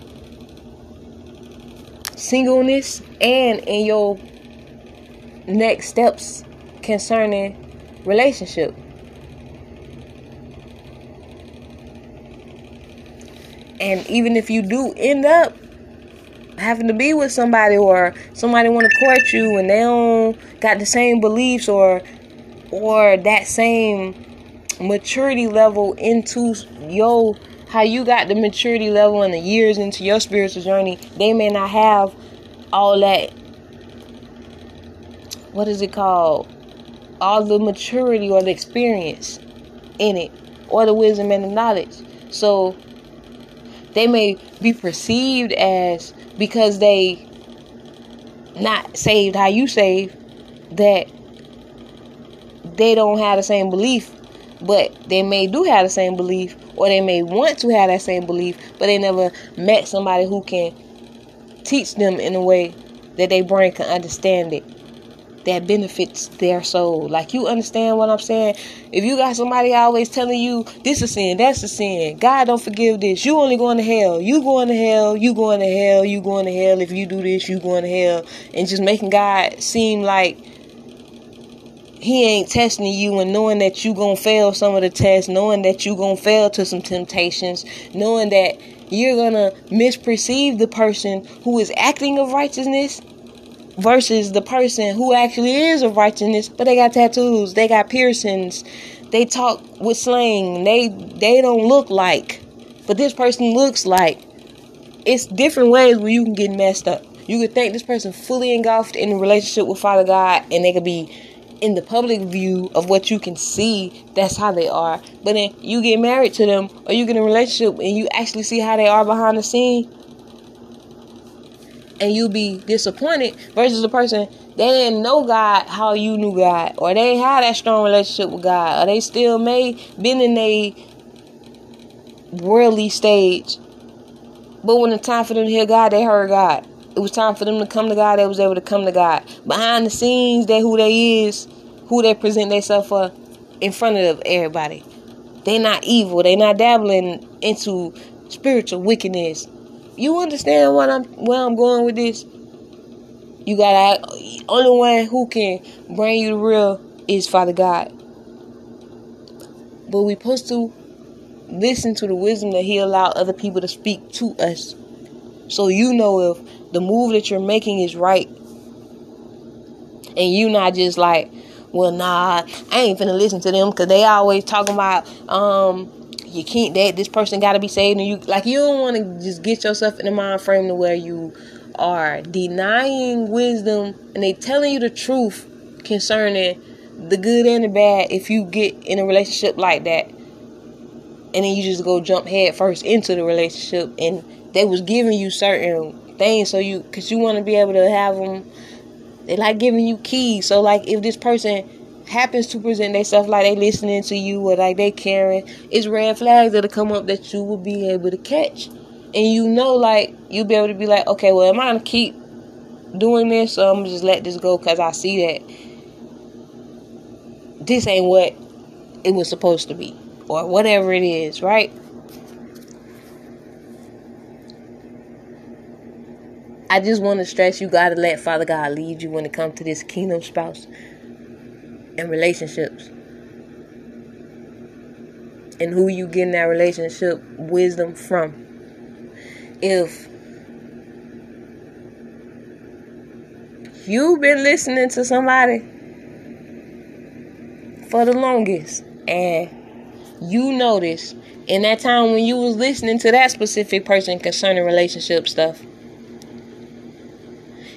singleness and in your next steps concerning relationship. And even if you do end up having to be with somebody or somebody want to court you and they don't got the same beliefs or or that same maturity level into your how you got the maturity level and the years into your spiritual journey, they may not have all that what is it called? All the maturity or the experience in it, or the wisdom and the knowledge. So they may be perceived as because they not saved how you saved that they don't have the same belief but they may do have the same belief or they may want to have that same belief but they never met somebody who can teach them in a way that their brain can understand it that benefits their soul. Like you understand what i'm saying? If you got somebody always telling you this is sin that's a sin. God don't forgive this. You only going to hell. You going to hell. You going to hell. You going to hell. If you do this you going to hell. And just making god seem like he ain't testing you and knowing that you gonna fail some of the tests, knowing that you gonna fail to some temptations, knowing that you're gonna misperceive the person who is acting of righteousness versus the person who actually is of righteousness, but they got tattoos, they got piercings, they talk with slang, they they don't look like, but this person looks like. It's different ways where you can get messed up. You could think this person fully engulfed in a relationship with Father God, and they could be in the public view of what you can see, that's how they are. But then you get married to them or you get in a relationship and you actually see how they are behind the scene and you'll be disappointed versus the person they didn't know God how you knew God or they had that strong relationship with God or they still may been in a worldly stage. But when the time for them to hear God, they heard God it was time for them to come to God, they was able to come to God. Behind the scenes, they who they is, who they present themselves for in front of everybody. They not evil. They not dabbling into spiritual wickedness. You understand what I'm where I'm going with this? You gotta only one who can bring you the real is Father God. But we supposed to listen to the wisdom that He allowed other people to speak to us. So you know if the move that you're making is right. And you not just like, well, nah, I ain't finna listen to them because they always talking about, um, you can't, that this person got to be saved. And you, like, you don't want to just get yourself in the mind frame to where you are denying wisdom and they telling you the truth concerning the good and the bad if you get in a relationship like that and then you just go jump head first into the relationship and they was giving you certain things so you because you want to be able to have them they like giving you keys. So like if this person happens to present themselves like they listening to you or like they caring it's red flags that'll come up that you will be able to catch. And you know like you'll be able to be like okay well am i gonna keep doing this so i'm just let this go because i see that this ain't what it was supposed to be or whatever it is right I just want to stress you got to let Father God lead you when it comes to this kingdom spouse and relationships. And who you getting that relationship wisdom from. If you've been listening to somebody for the longest and you notice in that time when you was listening to that specific person concerning relationship stuff.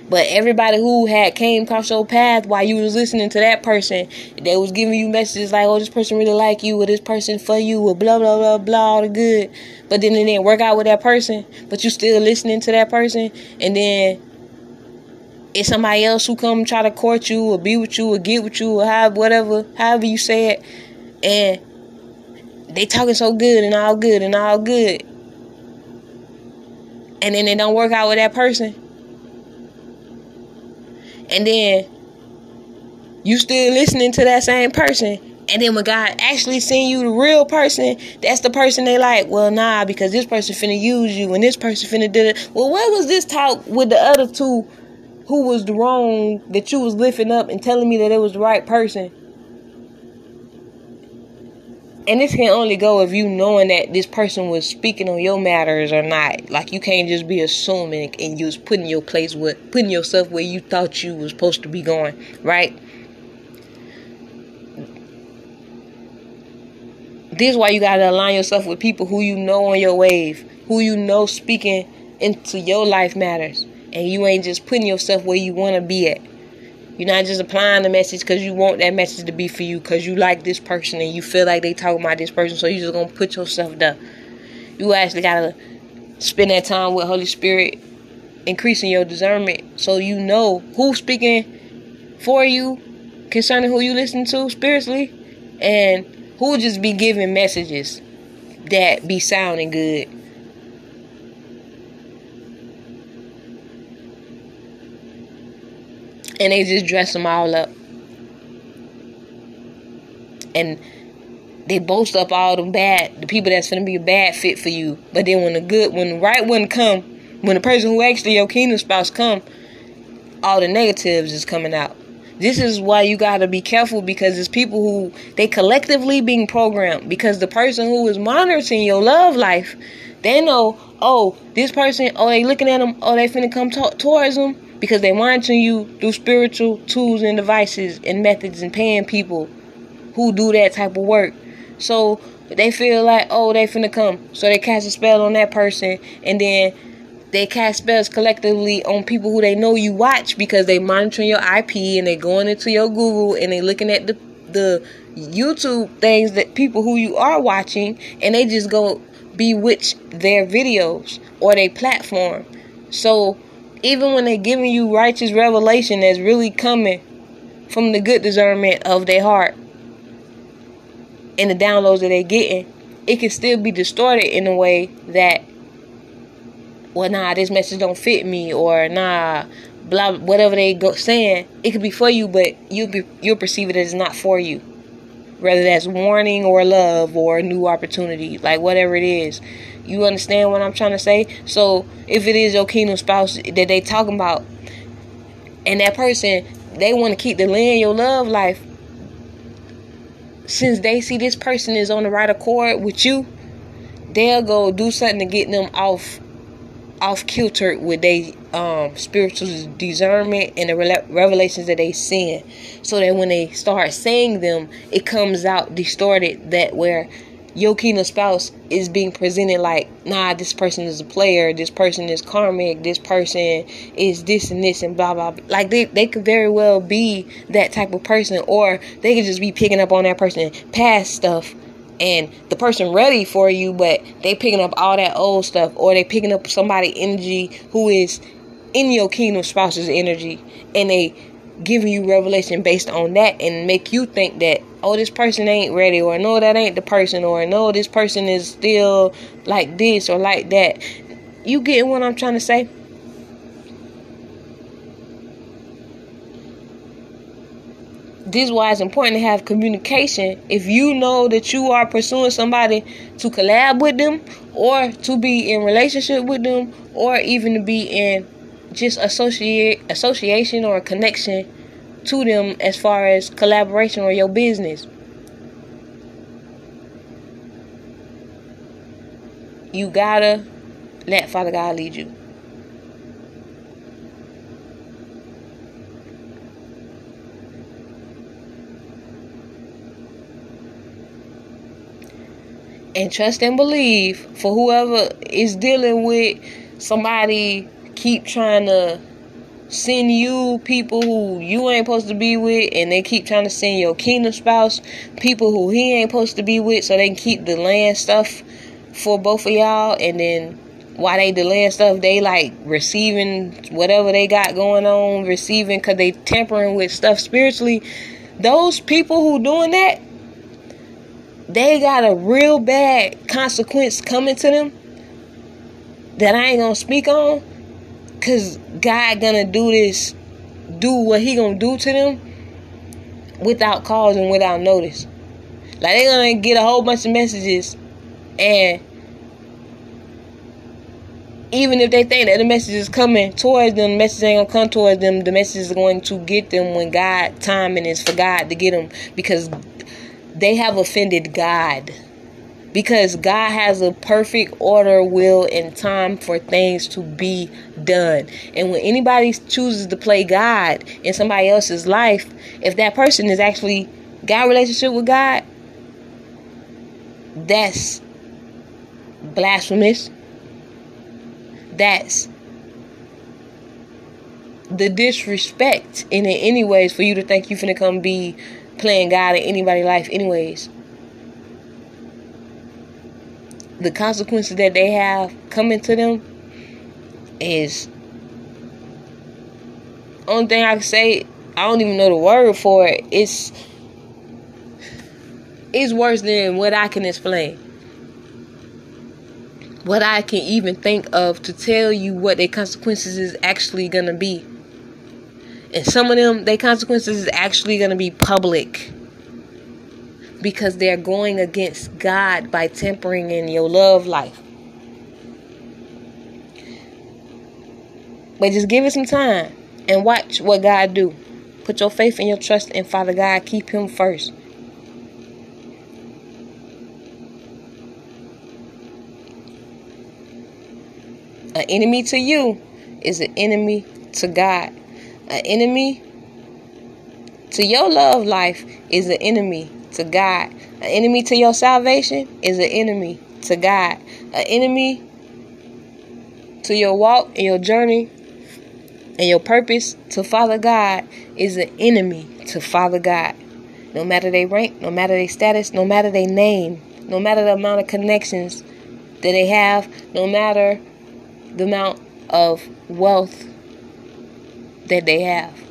But everybody who had came across your path while you was listening to that person, they was giving you messages like, "Oh, this person really like you," or "This person for you," or blah blah blah blah all the good. But then it didn't work out with that person. But you still listening to that person, and then it's somebody else who come try to court you or be with you or get with you or have whatever, however you say it, and they talking so good and all good and all good. And then they don't work out with that person. And then you still listening to that same person. And then when God actually send you the real person, that's the person they like. Well, nah, because this person finna use you and this person finna do it. Well, where was this talk with the other two who was the wrong that you was lifting up and telling me that it was the right person? And this can only go if you knowing that this person was speaking on your matters or not. Like you can't just be assuming and you was putting your place with putting yourself where you thought you was supposed to be going, right? This is why you gotta align yourself with people who you know on your wave, who you know speaking into your life matters, and you ain't just putting yourself where you wanna be at. You're not just applying the message because you want that message to be for you because you like this person and you feel like they talking about this person, so you're just gonna put yourself there. You actually gotta spend that time with Holy Spirit, increasing your discernment, so you know who's speaking for you concerning who you listen to spiritually, and who just be giving messages that be sounding good. And they just dress them all up. And they boast up all them bad, the people that's gonna be a bad fit for you. But then when the good, when the right one come, when the person who actually your kingdom spouse come, all the negatives is coming out. This is why you gotta be careful because it's people who they collectively being programmed because the person who is monitoring your love life, they know, oh, this person, oh, they looking at them, oh, they finna come talk towards them because they're monitoring you through spiritual tools and devices and methods and paying people who do that type of work. So they feel like, oh, they finna come. So they cast a spell on that person and then they cast spells collectively on people who they know you watch because they monitoring your IP and they going into your Google and they looking at the the YouTube things that people who you are watching and they just go bewitch their videos or their platform. So even when they're giving you righteous revelation that's really coming from the good discernment of their heart and the downloads that they're getting, it can still be distorted in a way that, well, nah, this message don't fit me, or nah, blah, whatever they go saying, it could be for you, but you be you'll perceive it as not for you. Whether that's warning or love or a new opportunity, like whatever it is. You understand what I'm trying to say? So if it is your kingdom spouse that they talking about, and that person they want to keep the land your love life, since they see this person is on the right accord with you, they'll go do something to get them off off kilter with their um, spiritual discernment and the revelations that they seeing, so that when they start saying them, it comes out distorted. That where kingdom spouse is being presented like, nah, this person is a player, this person is karmic, this person is this and this and blah blah. blah. Like they they could very well be that type of person, or they could just be picking up on that person past stuff, and the person ready for you, but they picking up all that old stuff, or they picking up somebody energy who is in your kingdom spouse's energy, and they giving you revelation based on that and make you think that oh this person ain't ready or no that ain't the person or no this person is still like this or like that. You getting what i'm trying to say? This is why it's important to have communication. If you know that you are pursuing somebody to collab with them or to be in relationship with them or even to be in just associate association or a connection to them as far as collaboration or your business. You gotta let Father God lead you. and trust and believe for whoever is dealing with somebody keep trying to send you people who you ain't supposed to be with and they keep trying to send your kingdom spouse people who he ain't supposed to be with so they can keep delaying stuff for both of y'all and then while they delaying stuff they like receiving whatever they got going on receiving because they tampering with stuff spiritually those people who doing that they got a real bad consequence coming to them that I ain't gonna speak on. Cause God gonna do this, do what he gonna do to them without cause and without notice. Like they gonna get a whole bunch of messages and even if they think that the message is coming towards them, the message ain't gonna come towards them. The message is going to get them when God timing is for God to get them because they have offended God. Because God has a perfect order, will, and time for things to be done. And when anybody chooses to play God in somebody else's life, if that person is actually got relationship with God, that's blasphemous. That's the disrespect in it anyways for you to think you're finna come be playing God in anybody's life, anyways. The consequences that they have coming to them is only thing I can say. I don't even know the word for it. It's it's worse than what I can explain. What I can even think of to tell you what their consequences is actually gonna be. And some of them, their consequences is actually to be public because they're going against God by tempering in your love life. But just give it some time and watch what God do. Put your faith and your trust in Father God. Keep him first. An enemy to you is an enemy to God. An enemy to your love life is an enemy to God. An enemy to your salvation is an enemy to God. An enemy to your walk and your journey and your purpose to Father God is an enemy to Father God. No matter their rank, no matter their status, no matter their name, no matter the amount of connections that they have, no matter the amount of wealth that they have.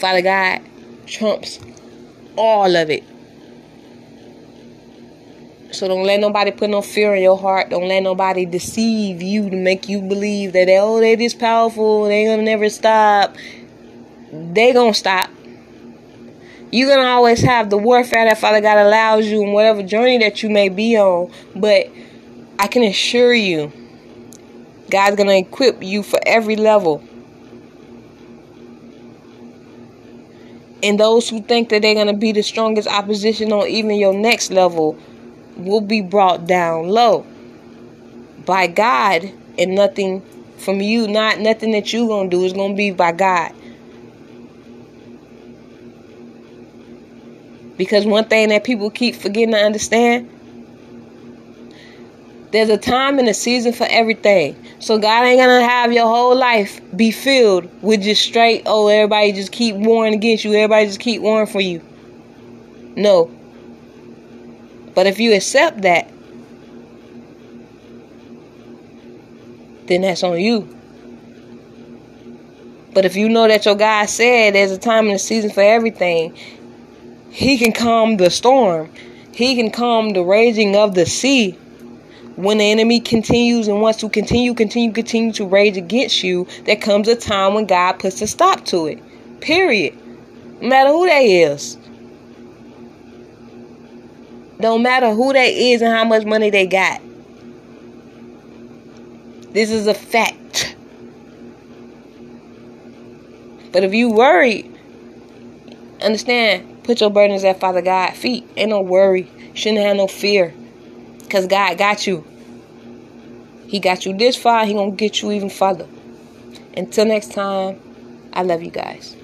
Father God trumps all of it. So don't let nobody put no fear in your heart. Don't let nobody deceive you to make you believe that oh they this powerful, they gonna never stop. They gonna stop. You're gonna always have the warfare that Father God allows you in whatever journey that you may be on. But I can assure you God's to equip you for every level. And those who think that they're going to be the strongest opposition on even your next level will be brought down low by God and nothing from you, not nothing that you're going to do is going to be by God. Because one thing that people keep forgetting to understand there's a time and a season for everything. So God ain't gonna have your whole life be filled with just straight, oh, everybody just keep warring against you, everybody just keep warring for you. No. But if you accept that, then that's on you. But if you know that your God said there's a time and a season for everything, He can calm the storm. He can calm the raging of the sea when the enemy continues and wants to continue, continue, continue to rage against you, there comes a time when God puts a stop to it. Period. No matter who they is. Don't matter who they is and how much money they got. This is a fact. But if you worry, understand, put your burdens at Father God's feet. Ain't no worry. Shouldn't have no fear. Because God got you. He got you this far, He gonna get you even further. Until next time, I love you guys.